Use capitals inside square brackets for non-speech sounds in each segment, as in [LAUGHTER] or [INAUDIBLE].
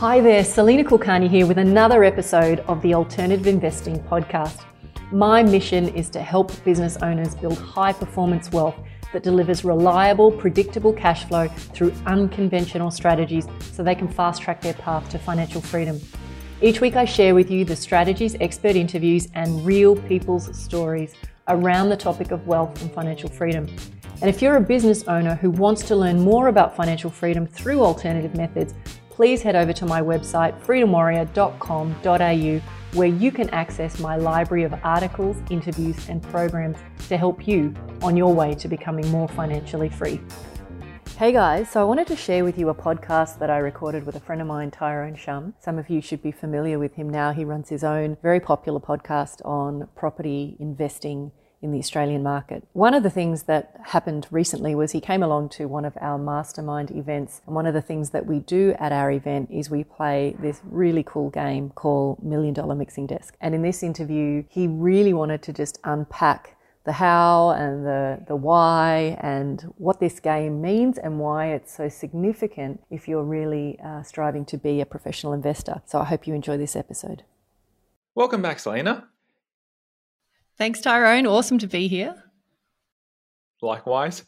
Hi there, Salena Kulkarni here with another episode of the Alternative Investing Podcast. My mission is to help business owners build high performance wealth that delivers reliable, predictable cash flow through unconventional strategies so they can fast track their path to financial freedom. Each week, I share with you the strategies, expert interviews, and real people's stories around the topic of wealth and financial freedom. And if you're a business owner who wants to learn more about financial freedom through alternative methods, please head over to my website, freedomwarrior.com.au, where you can access my library of articles, interviews, and programs to help you on your way to becoming more financially free. Hey guys, so I wanted to share with you a podcast that I recorded with a friend of mine, Tyrone Shum. Some of you should be familiar with him now. He runs his own very popular podcast on property investing in the Australian market. One of the things that happened recently was he came along to one of our mastermind events. And one of the things that we do at our event is we play this really cool game called Million Dollar Mixing Desk. And in this interview, he really wanted to just unpack the how and the, the why and what this game means and why it's so significant if you're really uh, striving to be a professional investor. So I hope you enjoy this episode. Welcome back, Salena. Thanks, Tyrone. Awesome to be here. Likewise.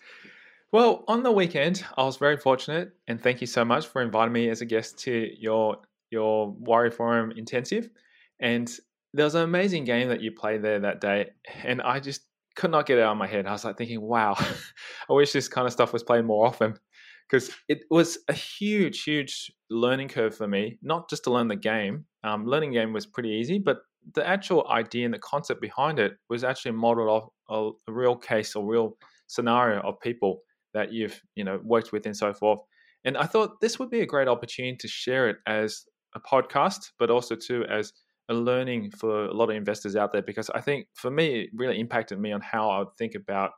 Well, on the weekend, I was very fortunate, and thank you so much for inviting me as a guest to your your Warrior Forum intensive. And there was an amazing game that you played there that day, and I just could not get it out of my head. I was like thinking, wow, [LAUGHS] I wish this kind of stuff was played more often because it was a huge, huge learning curve for me. Not just to learn the game. Um, learning game was pretty easy, but the actual idea and the concept behind it was actually modeled off a, a real case or real scenario of people that you've you know worked with and so forth. And I thought this would be a great opportunity to share it as a podcast, but also too as a learning for a lot of investors out there because I think for me it really impacted me on how I would think about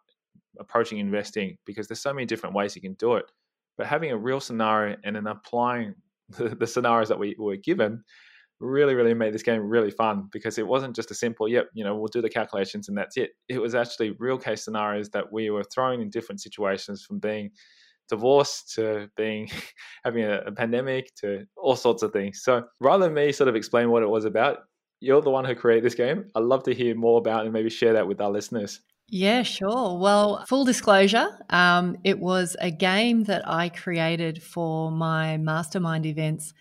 approaching investing because there's so many different ways you can do it. But having a real scenario and then applying [LAUGHS] the, the scenarios that we were given really, really made this game really fun because it wasn't just a simple, yep, you know, we'll do the calculations and that's it. It was actually real case scenarios that we were thrown in different situations from being divorced to being [LAUGHS] having a, a, pandemic to all sorts of things. So rather than me sort of explain what it was about, you're the one who created this game. I'd love to hear more about and maybe share that with our listeners. Yeah, sure. Well, full disclosure, um, it was a game that I created for my mastermind events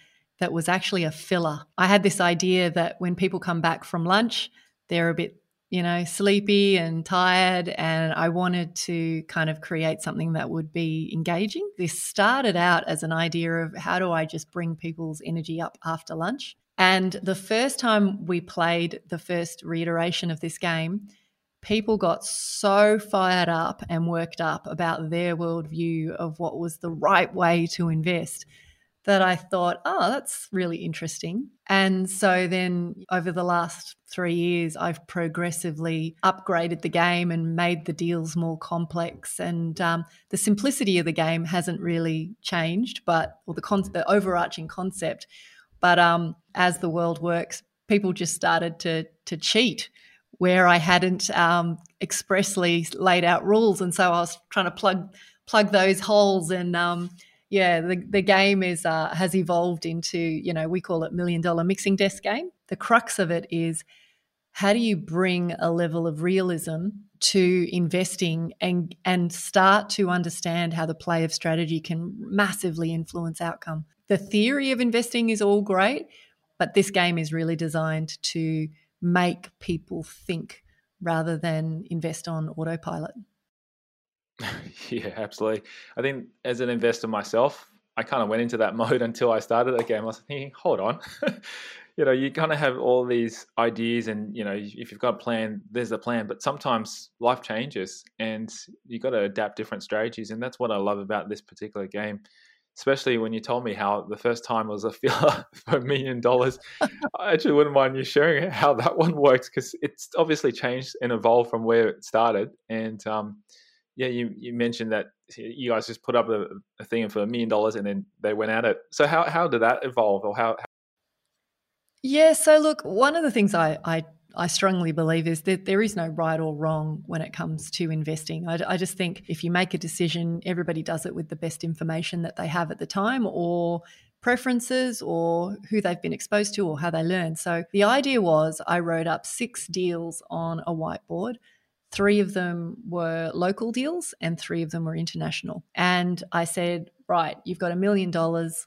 that was actually a filler. I had this idea that when people come back from lunch, they're a bit you know, sleepy and tired. And I wanted to kind of create something that would be engaging. This started out as an idea of how do I just bring people's energy up after lunch? And the first time we played the first reiteration of this game, people got so fired up and worked up about their worldview of what was the right way to invest that I thought, oh, that's really interesting. And so then over the last three years, I've progressively upgraded the game and made the deals more complex. And um, the simplicity of the game hasn't really changed, but, or the, con- the overarching concept. But um, as the world works, people just started to, to cheat where I hadn't um, expressly laid out rules. And so I was trying to plug, plug those holes and, um, yeah, the, the game is uh, has evolved into you know we call it million dollar mixing desk game. The crux of it is how do you bring a level of realism to investing and and start to understand how the play of strategy can massively influence outcome. The theory of investing is all great, but this game is really designed to make people think rather than invest on autopilot. [LAUGHS] yeah, absolutely. I think as an investor myself, I kind of went into that [LAUGHS] mode until I started the game. I was thinking, hold on. [LAUGHS] you know, you kind of have all these ideas, and you know, if you've got a plan, there's a plan. But sometimes life changes, and you've got to adapt different strategies. And that's what I love about this particular game. Especially when you told me how the first time was a filler for a million dollars. I actually wouldn't mind you sharing how that one works because it's obviously changed and evolved from where it started. And um, yeah, you, you mentioned that you guys just put up a, a thing for a million dollars and then they went at it. So how how did that evolve, or how? how... Yeah. So look, one of the things I, I I strongly believe is that there is no right or wrong when it comes to investing. I, I, just think if you make a decision, everybody does it with the best information that they have at the time, or preferences or who they've been exposed to or how they learn. So the idea was I wrote up six deals on a whiteboard. Three of them were local deals and three of them were international. And I said, right, you've got a million dollars,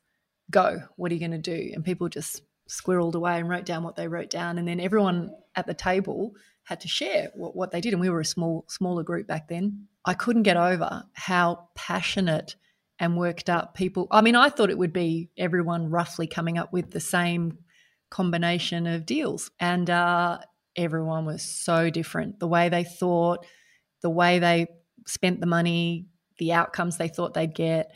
go. What are you going to do? And people just squirreled away and wrote down what they wrote down. And then everyone at the table had to share what, what they did. And we were a small, smaller group back then. I couldn't get over how passionate and worked up people. I mean, I thought it would be everyone roughly coming up with the same combination of deals. And uh, everyone was so different. The way they thought, the way they spent the money, the outcomes they thought they'd get.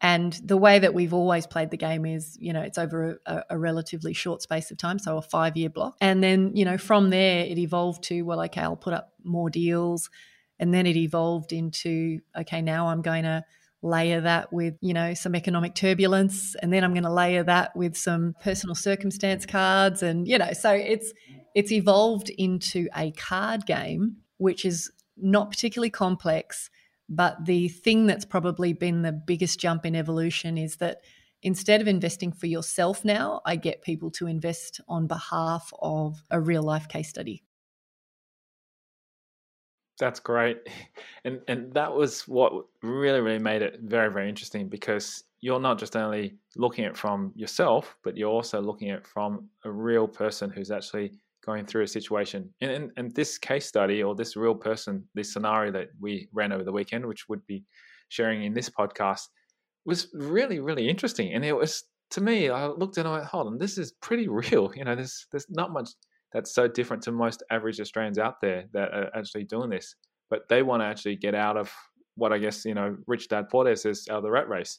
And the way that we've always played the game is, you know, it's over a, a relatively short space of time, so a five year block. And then, you know, from there, it evolved to, well, okay, I'll put up more deals. And then it evolved into, okay, now I'm going to layer that with, you know, some economic turbulence. And then I'm going to layer that with some personal circumstance cards. And, you know, so it's, it's evolved into a card game, which is not particularly complex but the thing that's probably been the biggest jump in evolution is that instead of investing for yourself now, I get people to invest on behalf of a real life case study. That's great. [LAUGHS] And and that was what really, really made it very, very interesting because you're not just only looking at from yourself, but you're also looking at from a real person who's actually going through a situation. And, and, and this case study or this real person, this scenario that we ran over the weekend, which would be sharing in this podcast, was really, really interesting. And it was, to me, I looked and I went, hold on, this is pretty [LAUGHS] real. You know, there's, there's not much that's so different to most average Australians out there that are actually doing this. But they want to actually get out of what I guess, you know, Rich Dad Poor Dad says, out of the rat race.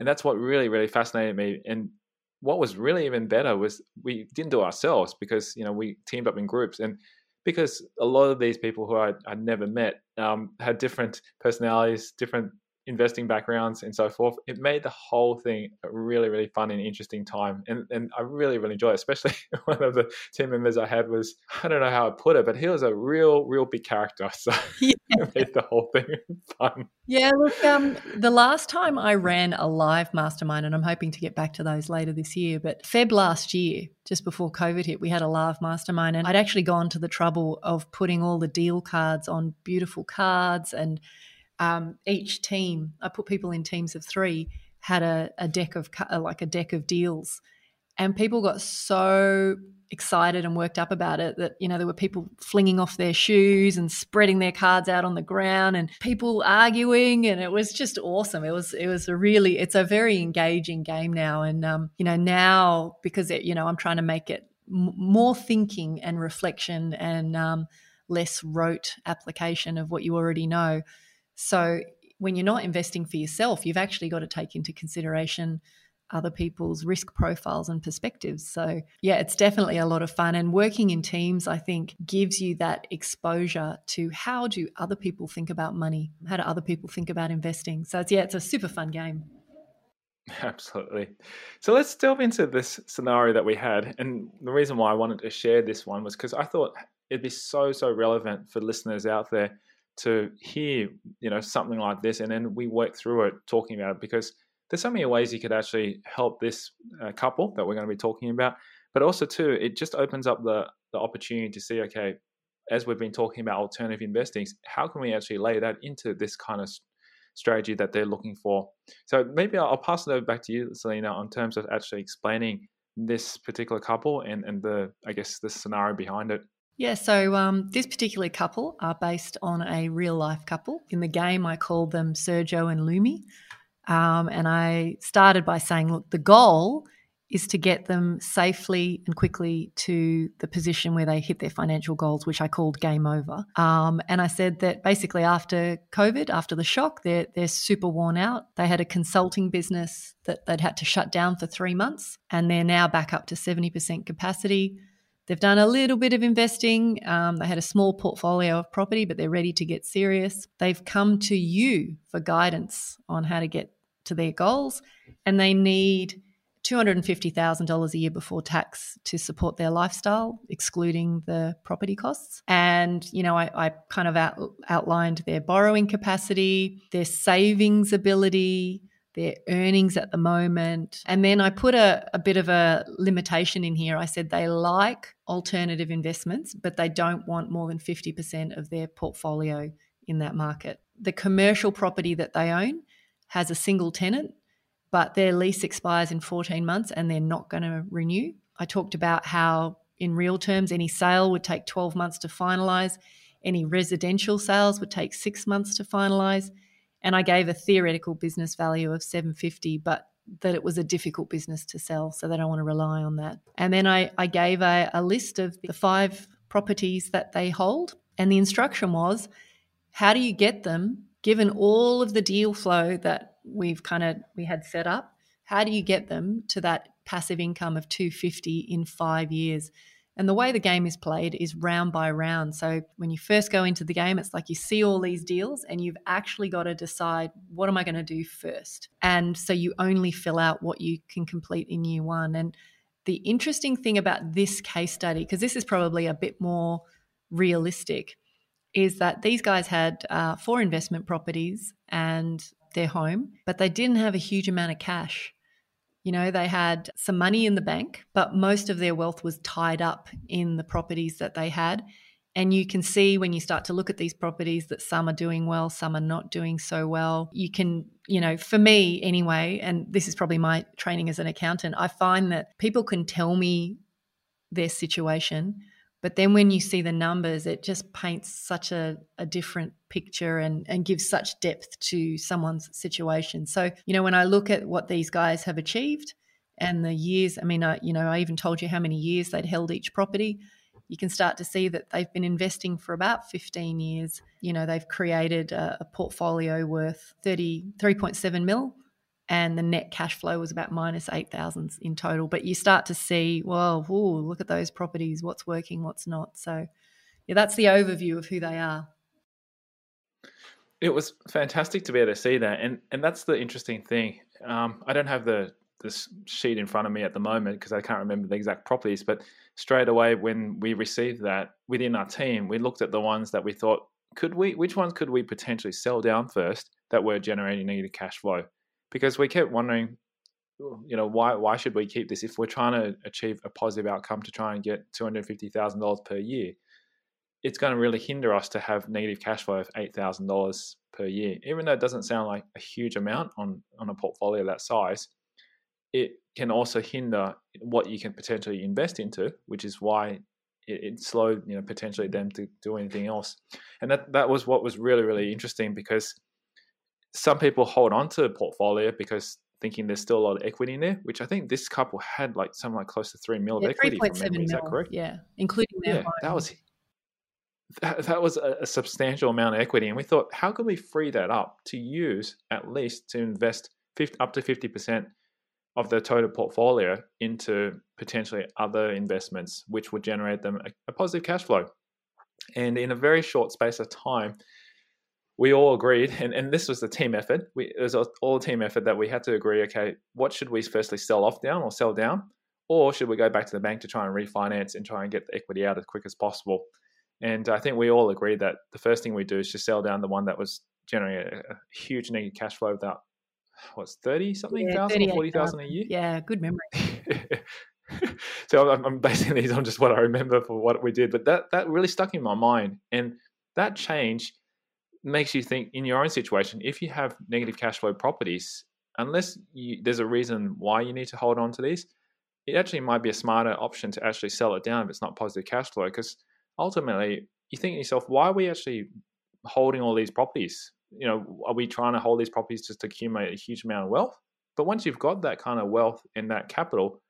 And that's what really, really fascinated me. And what was really even better was we didn't do ourselves because you know we teamed up in groups and because a lot of these people who I, would never met um, had different personalities, different investing backgrounds and so forth, it made the whole thing a really, really fun and interesting time. And and I really, really enjoyed it. Especially [LAUGHS] one of the team members I had was I don't know how I put it, but he was a real, real big character. [LAUGHS] So yeah. it made the whole thing [LAUGHS] fun. Yeah, look, um, the last time I ran a live mastermind, and I'm hoping to get back to those later this year, but Feb last year, just before COVID hit, we had a live mastermind, and I'd actually gone to the trouble of putting all the deal cards on beautiful cards and um, each team, I put people in teams of three, had a, a deck of uh, like a deck of deals, and people got so excited and worked up about it that you know there were people flinging off their shoes and spreading their cards out on the ground and people arguing and it was just awesome. It was it was a really it's a very engaging game now. And um, you know now because it, you know i'm trying to make it m- more thinking and reflection and um, less rote application of what you already know so when you're not investing for yourself, you've actually got to take into consideration other people's risk profiles and perspectives. So, yeah, it's definitely a lot of fun. And working in teams, I think, gives you that exposure to how do other people think about money? How do other people think about investing? So, it's, yeah, it's a super fun game. [LAUGHS] Absolutely. So, let's delve into this scenario that we had. And the reason why I wanted to share this one was because I thought it'd be so, so relevant for listeners out there to hear you know something like this and then we work through it talking about it because there's so many ways you could actually help this uh, couple that we're going to be talking about but also too it just opens up the the opportunity to see okay as we've been talking about alternative investing how can we actually lay that into this kind of strategy that they're looking for? So maybe i'll pass it over back to you salena on terms of actually explaining this particular couple and and the i guess the scenario behind it yeah, so um, this particular couple are based on a real life couple. In the game, I called them Sergio and Lumi. Um, and I started by saying, look, the goal is to get them safely and quickly to the position where they hit their financial goals, which I called game over. Um, and I said that basically after COVID, after the shock, they're, they're super worn out. They had a consulting business that they'd had to shut down for three months, and they're now back up to 70% capacity. They've done a little bit of investing. Um, they had a small portfolio of property, but they're ready to get serious. They've come to you for guidance on how to get to their goals, and they need $250,000 a year before tax to support their lifestyle, excluding the property costs. And, you know, I, I kind of out, outlined their borrowing capacity, their savings ability, their earnings at the moment. And then I put a, a bit of a limitation in here. I said they like alternative investments, but they don't want more than 50% of their portfolio in that market. The commercial property that they own has a single tenant, but their lease expires in 14 months and they're not going to renew. I talked about how, in real terms, any sale would take 12 months to finalize, any residential sales would take six months to finalize. And I gave a theoretical business value of 750, but that it was a difficult business to sell, so they don't want to rely on that. And then I, I gave a, a list of the five properties that they hold, and the instruction was how do you get them given all of the deal flow that we've kind of we had set up? How do you get them to that passive income of 250 in 5 years and the way the game is played is round by round. So when you first go into the game it's like you see all these deals and you've actually got to decide what am i going to do first? And so you only fill out what you can complete in year 1 and the interesting thing about this case study because this is probably a bit more realistic is that these guys had uh, four investment properties and their home, but they didn't have a huge amount of cash. You know, they had some money in the bank, but most of their wealth was tied up in the properties that they had. And you can see when you start to look at these properties that some are doing well, some are not doing so well. You can, you know, for me anyway, and this is probably my training as an accountant, I find that people can tell me their situation, but then when you see the numbers, it just paints such a, a different picture and, and gives such depth to someone's situation. So, you know, when I look at what these guys have achieved and the years, I mean, I, you know, I even told you how many years they'd held each property. You can start to see that they've been investing for about 15 years. You know, they've created a, a portfolio worth 30, 3.7 mil and the net cash flow was about minus 8,000 in total. But you start to see, well, look at those properties, what's working, what's not. So, yeah, that's the overview of who they are. It was fantastic to be able to see that, and and that's the interesting thing. Um, I don't have the this sheet in front of me at the moment because I can't remember the exact properties, but straight away when we received that within our team, we looked at the ones that we thought could we, which ones could we potentially sell down first that were generating negative cash flow because we kept wondering, you know, why why should we keep this if we're trying to achieve a positive outcome to try and get two hundred fifty thousand dollars per year? It's going to really hinder us to have negative cash flow of eight thousand dollars per year, even though it doesn't sound like a huge amount on on a portfolio that size. It can also hinder what you can potentially invest into, which is why it, slowed, you know, potentially them to do anything else. And that that was what was really really interesting because some people hold on to a portfolio because thinking there's still a lot of equity in there, which I think this couple had like something like close to three mil yeah, of equity. From memory. Mil, Is that correct? Yeah, including their yeah, home. that was that, that was a, a, substantial amount of equity, and we thought, how can we free that up to use at least to invest 50, up to fifty percent of the total portfolio into potentially other investments, which would generate them a, a positive cash flow. And in a very short space of time, we all agreed, and, and this was a team effort. We, it was all a team effort that we had to agree. Okay, what should we firstly sell off down or sell down, or should we go back to the bank to try and refinance and try and get the equity out as quick as possible? And I think we all agreed that the first thing we do is just sell down the one that was generating a, a huge negative cash flow without what's thirty something yeah, thousand or forty thousand a year. Yeah, good memory. [LAUGHS] so I'm, I'm basing these on just what I remember for what we did, but that that really stuck in my mind, and that change makes you think in your own situation if you have negative cash flow properties unless you, there's a reason why you need to hold on to these it actually might be a smarter option to actually sell it down if it's not positive cash flow because ultimately you think to yourself why are we actually holding all these properties? You know are we trying to hold these properties just to accumulate a huge amount of wealth? But once you've got that kind of wealth and that capital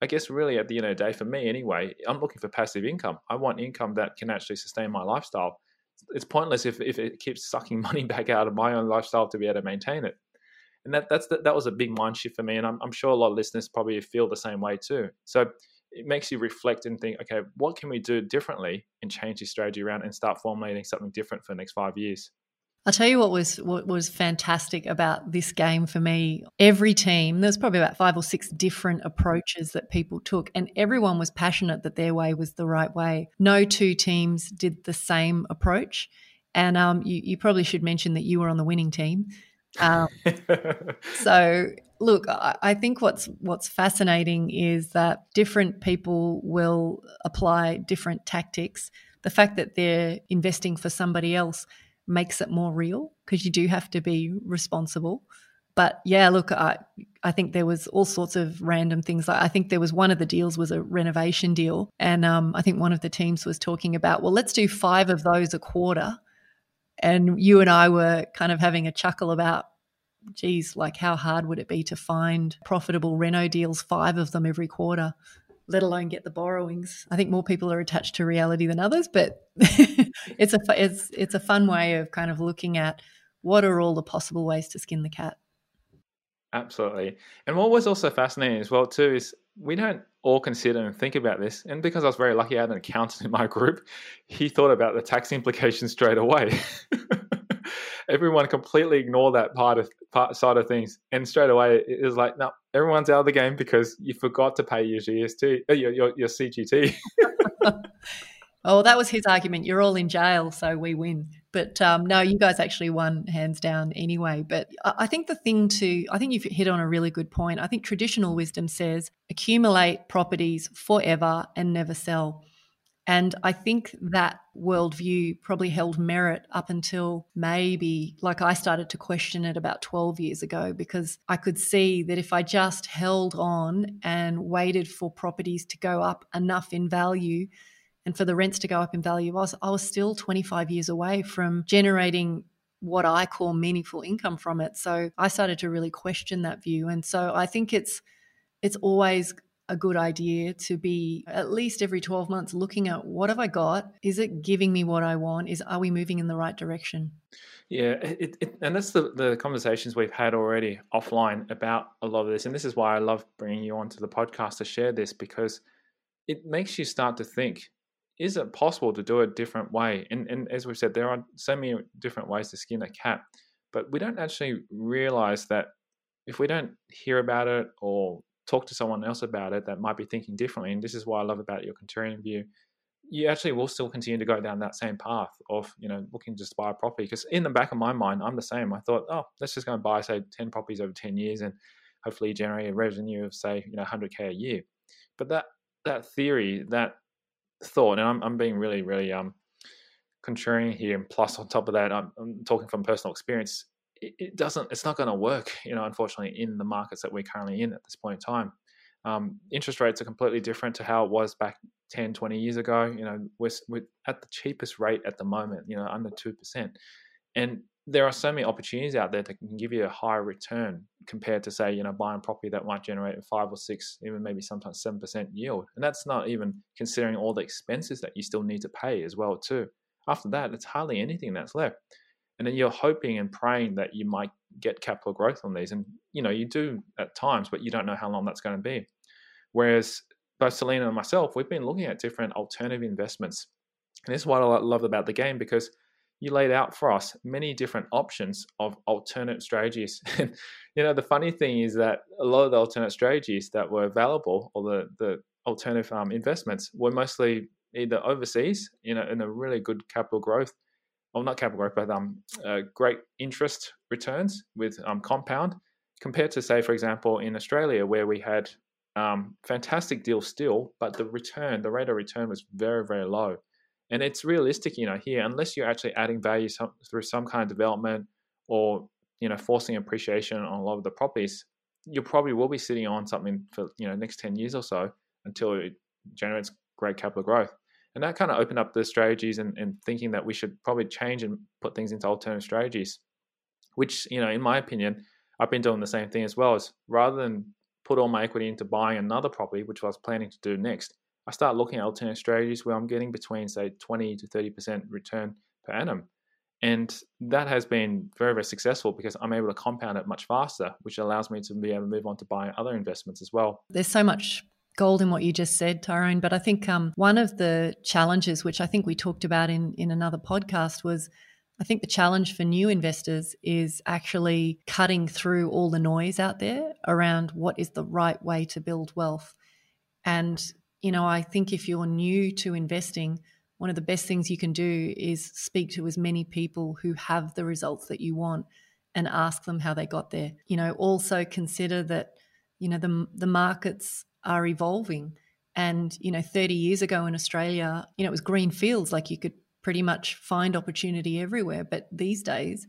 I guess really at the end of the day, for me anyway, I'm looking for passive income. I want income that can actually sustain my lifestyle it's pointless if, if it keeps sucking [LAUGHS] money back out of my own lifestyle to be able to maintain it. And that that's the, that was a big mind shift for me, and I'm, I'm sure a lot of listeners probably feel the same way too. So it makes you reflect and think, okay, what can we do differently and change your strategy around and start formulating something different for the next five years. I'll tell you what was what was fantastic about this game for me. Every team, there's probably about five or six different approaches that people took, and everyone was passionate that their way was the right way. No two teams did the same approach. And um, you, you, probably should mention that you were on the winning team. Um, [LAUGHS] so look, I think what's what's fascinating is that different people will apply different tactics. The fact that they're investing for somebody else makes it more real because you do have to be responsible. But yeah, look, I I think there was all sorts of random things. Like I think there was one of the deals was a renovation deal, and um, I think one of the teams was talking about, well, let's do five of those a quarter. And you and I were kind of having a chuckle about, geez, like how hard would it be to find profitable reno deals, five of them every quarter? Let alone get the borrowings. I think more people are attached to reality than others, but [LAUGHS] it's a it's it's a fun way of kind of looking at what are all the possible ways to skin the cat. Absolutely. And what was also fascinating as well too is we don't all consider and think about this. And because I was very lucky, I had an accountant in my group. He thought about the tax implications straight away. [LAUGHS] Everyone completely ignore that part of part side of things, and straight away it was like, no, everyone's out of the game because you forgot to pay your GST, uh, your your, your CGT. [LAUGHS] oh, that was his argument. You're all in jail, so we win. But um, no, you guys actually won hands down anyway. But I think the thing to, I think you've hit on a really good point. I think traditional wisdom says accumulate properties forever and never sell. And I think that worldview probably held merit up until maybe, like I started to question it about 12 years ago, because I could see that if I just held on and waited for properties to go up enough in value, and for the rents to go up in value, I was, I was still 25 years away from generating what I call meaningful income from it. So I started to really question that view. And so I think it's it's always a good idea to be at least every 12 months looking at what have I got? Is it giving me what I want? Is are we moving in the right direction? Yeah, it, it, and that's the, the conversations we've had already offline about a lot of this. And this is why I love bringing you onto the podcast to share this because it makes you start to think is it possible to do it a different way? And, and as we've said, there are so many different ways to skin a cat, but we don't actually realize that if we don't hear about it or talk to someone else about it that might be thinking differently, and this is why I love about your contrarian view, you actually will still continue to go down that same path of you know looking to just buy a property. Because in the back of my mind, I'm the same. I thought, oh, let's just go and buy say ten properties over ten years, and hopefully generate a revenue of say you know 100k a year. But that that theory, that thought, and I'm, I'm being really, really um, contrarian here, and plus on top of that, I'm, I'm talking from personal experience. It, doesn't, it's not going to work, you know, unfortunately, in the markets that we're currently in at this point in time. Um, interest rates are completely different to how it was back 10, 20 years ago. You know, we're, we're at the cheapest rate at the moment, you know, under 2%. And there are so many opportunities out there that can give you a higher return compared to say you know buying property that might generate a five or six even maybe sometimes seven percent yield and that's not even considering all the expenses that you still need to pay as well too after that it's hardly anything that's left and then you're hoping and praying that you might get capital growth on these. And you know you do at times but you don't know how long that's going to be. Whereas both salena and myself we've been looking at different alternative investments. And this is what i love about the game because you laid out for us many different options of alternate strategies. [LAUGHS] And you know, the funny thing is that a lot of the alternate strategies that were available, or the the alternative um, investments, were mostly either overseas, you know, in a really good capital growth, well, not capital growth, but um, uh, great interest returns with um, compound, compared to say, for example, in Australia where we had um, fantastic deals still, but the return, the rate of return was very, very low. And it's realistic, you know, here, unless you're actually adding value some, through some kind of development or, you know, forcing appreciation on a lot of the properties, you probably will be sitting on something for, you know, next 10 years or so until it generates great capital growth. And that kind of opened up the strategies and, and thinking that we should probably change and put things into alternative strategies, which, you know, in my opinion, I've been doing the same thing as well as rather than put all my equity into buying another property, which I was planning to do next, I start looking at alternative strategies where I'm getting between, say, 20 to 30% return per annum. And that has been very, very successful because I'm able to compound it much faster, which allows me to be able to move on to buy other investments as well. There's so much gold in what you just said, Tyrone. But I think um, one of the challenges, which I think we talked about in, in another podcast, was I think the challenge for new investors is actually cutting through all the noise out there around what is the right way to build wealth. And you know, I think if you're new to investing, one of the best things you can do is speak to as many people who have the results that you want and ask them how they got there. You know, also consider that, you know, the, the markets are evolving. And, you know, 30 years ago in Australia, you know, it was green fields, like you could pretty much find opportunity everywhere. But these days,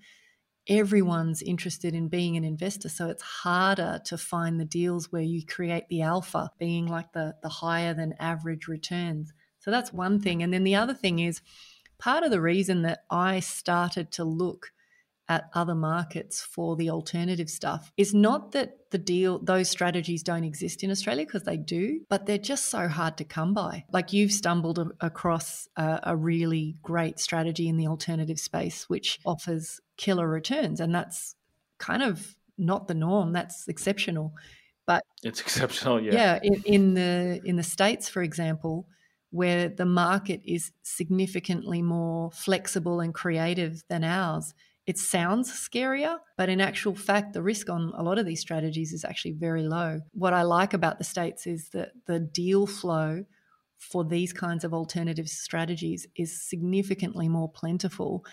everyone's interested in being an investor. So it's harder to find the deals where you create the alpha, being like the, the higher than average returns. So that's one thing. And then the other thing is part of the reason that I started to look at other markets for the alternative stuff. Is not that the deal those strategies don't exist in Australia because they do but they're just so hard to come by. Like you've stumbled across a, a, really great strategy in the alternative space which offers killer returns and that's kind of not the norm. That's exceptional. But it's [LAUGHS] exceptional yeah. Yeah in, in the in the states for example where the market is significantly more flexible and creative than ours it sounds scarier, but in actual fact, the risk on a lot of these strategies is actually very low. What I like about the States is that the deal flow for these kinds of alternative strategies is significantly more plentiful.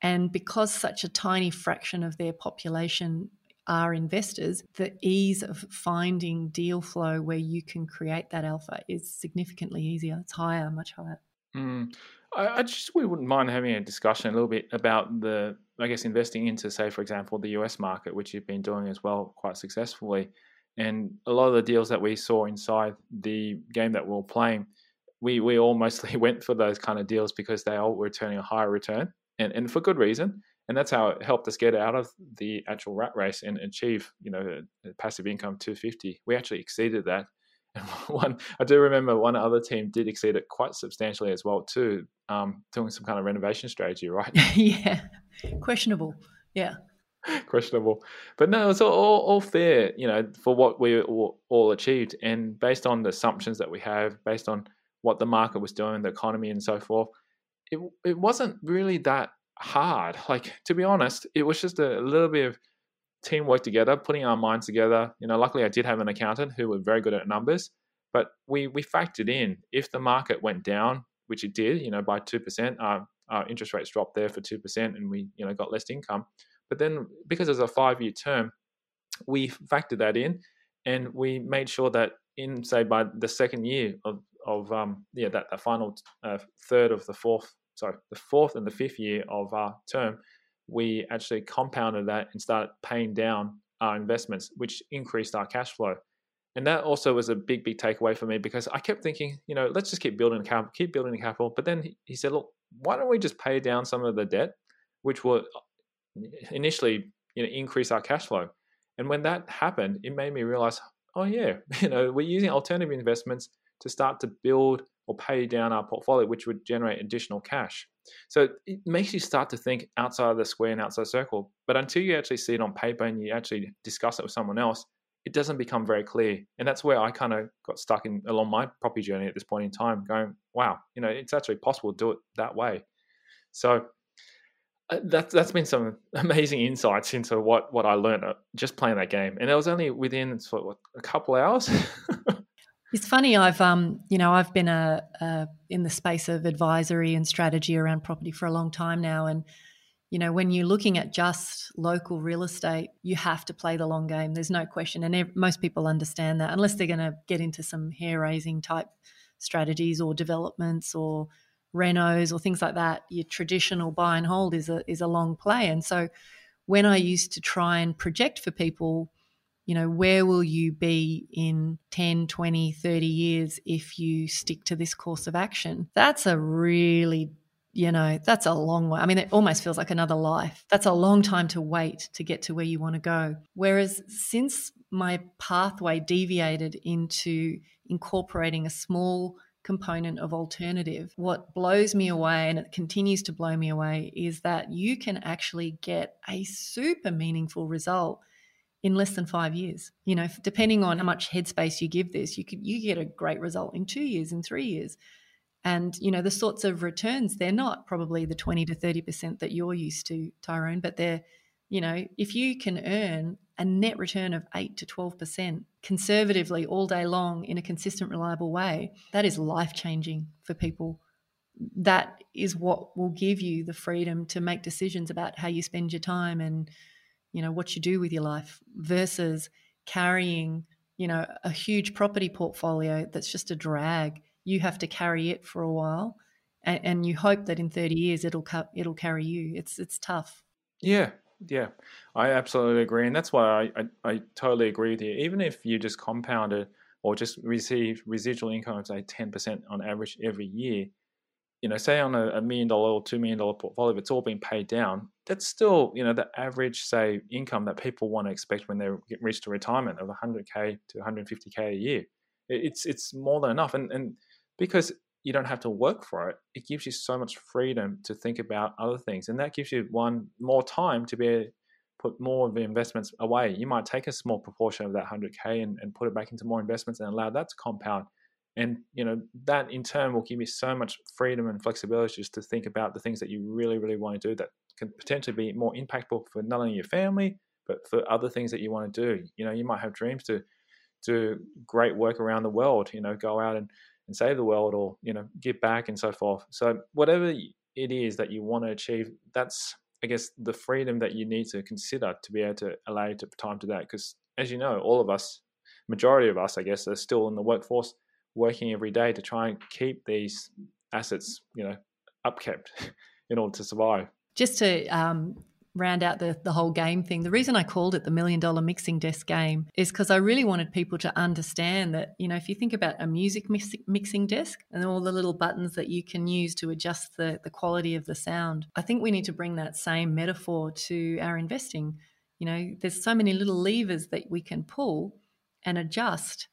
And because such a tiny fraction of their population are investors, the ease of finding deal flow where you can create that alpha is significantly easier. It's higher, much higher. Mm. I, I just we wouldn't mind having a discussion a little bit about the, I guess, investing into, say, for example, the US market, which you've been doing as well quite successfully. And a lot of the deals that we saw inside the game that we are playing, we, we all mostly [LAUGHS] went for those kind of deals because they all were turning a higher return and, and for good reason. And that's how it helped us get out of the actual rat race and achieve, you know, passive income 250. We actually exceeded that [LAUGHS] one, I do remember one other team did exceed it quite substantially as well too, um, doing some kind of renovation strategy, right? [LAUGHS] yeah, questionable. Yeah, [LAUGHS] questionable. But no, it's all, all, all, fair, you know, for what we all, all achieved, and based on the assumptions that we have, based on what the market was doing, the economy, and so forth. It it wasn't really that hard. Like to be honest, it was just a little bit of teamwork together, putting our minds together. You know, luckily I did have an accountant who was very good at numbers, but we we factored in if the market went down, which it did, you know, by two percent, our, our interest rates dropped there for two percent, and we you know got less income. But then because it's a five year term, we factored that in, and we made sure that in say by the second year of of um yeah that the final uh, third of the fourth sorry the fourth and the fifth year of our term we actually compounded that and started paying down our investments, which increased our cash flow. And that also was a big, big takeaway for me because I kept thinking, you know, let's just keep building capital, keep building capital. But then he said, look, why don't we just pay down some of the debt, which will uh, initially, you know, increase our cash flow. And when that happened, it made me realize, oh yeah, [LAUGHS] you know, we're using alternative investments to start to build or pay down our portfolio, which would generate additional cash. So it makes you start to think outside of the square and outside circle. But until you actually see it on paper and you actually discuss it with someone else, it doesn't become very clear. And that's where I kind of got stuck in along my property journey at this point in time, going, wow, you know, it's actually possible to do it that way. So uh, that's that's been some [LAUGHS] amazing insights into what what I learned uh, just playing that game, and it was only within sort of a couple hours. [LAUGHS] It's funny. I've um, you know, I've been a, a, in the space of advisory and strategy around property for a long time now, and you know, when you're looking at just local real estate, you have to play the long game. There's no question, and most people understand that, unless they're going to get into some hair raising type strategies or developments or renos or things like that. Your traditional buy and hold is a is a long play, and so when I used to try and project for people you know, where will you be in 10, 20, 30 years if you stick to this course of action? That's a really you know, that's a long way. I mean, it almost feels like another life. That's a long time to wait to get to where you want to go. Whereas since my pathway deviated into incorporating a small component of alternative, what blows me away and it continues to blow me away is that you can actually get a super meaningful result in less than five years. You know, depending on how much headspace you give this, you could you get a great result in two years, in three years. And you know, the sorts of returns, they're not probably the 20 to 30% that you're used to, Tyrone, but they're, you know, if you can earn a net return of 8 to 12% conservatively all day long in a consistent, reliable way, that is life changing for people. That is what will give you the freedom to make decisions about how you spend your time and you know, what you do with your life versus carrying, you know, a huge property portfolio that's just a drag. You have to carry it for a while and, and you hope that in 30 years it'll it'll carry you. It's it's tough. Yeah, yeah, I absolutely agree, and that's why I, I, I totally agree with you. Even if you just compound it or just receive residual income say ten percent on average every year, you know, say on a, a million dollar or two million dollar portfolio, if it's all been paid down, that's still you know the average say income that people want to expect when they reach to retirement of 100k to 150k a year. It's it's more than enough, and and because you don't have to work for it. It gives you so much freedom to think about other things, and that gives you one more time to be put more of the investments away. You might take a small proportion of that 100k and, and put it back into more investments and allow that to compound. And you know that in turn will give you so much freedom and flexibility just to think about the things that you really, really want to do that can potentially be more impactful for not only your family but for other things that you want to do. You know, you might have dreams to do great work around the world. You know, go out and and save the world or you know give back and so forth so whatever it is that you want to achieve that's i guess the freedom that you need to consider to be able to allow you to time to that because as you know all of us majority of us i guess are still in the workforce working every day to try and keep these assets you know upkept [LAUGHS] in order to survive just to um, round out the, the whole game thing, the reason I called it the million dollar mixing desk game is because I really wanted people to understand that, you know, if you think about a music mix, mixing desk and all the little buttons that you can use to adjust the, the quality of the sound, I think we need to bring that same metaphor to our investing. You know, there's so many little levers that we can pull and adjust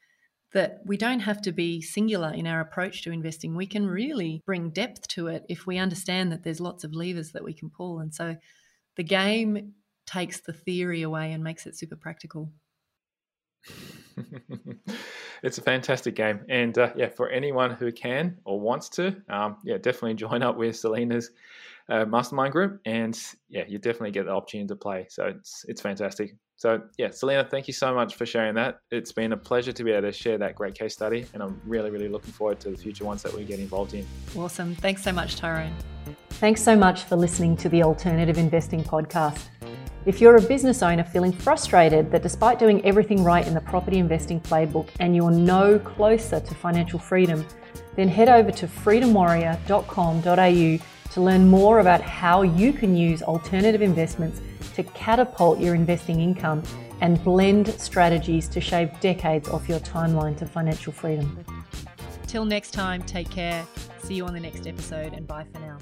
that we don't have to be singular in our approach to investing. We can really bring depth to it if we understand that there's lots of levers that we can pull. And so the game takes the theory away and makes it super practical. [LAUGHS] it's a fantastic game, and uh, yeah, for anyone who can or wants to, um, yeah, definitely [LAUGHS] join up with Salena's uh, mastermind group, and yeah, you definitely get the opportunity to play. So it's it's fantastic. So yeah, Salena, thank you so much for sharing that. It's been a pleasure to be able to share that great case study, and I'm really really looking forward to the future ones that we get involved in. Awesome! Thanks so much, Tyrone. Thanks so much for listening to the Alternative Investing Podcast. If you're a business owner feeling frustrated that despite doing everything right in the property investing playbook and you're no closer to financial freedom, then head over to freedomwarrior.com.au to learn more about how you can use alternative investments to catapult your investing income and blend strategies to shave decades off your timeline to financial freedom. Till next time, take care. See you on the next episode and bye for now.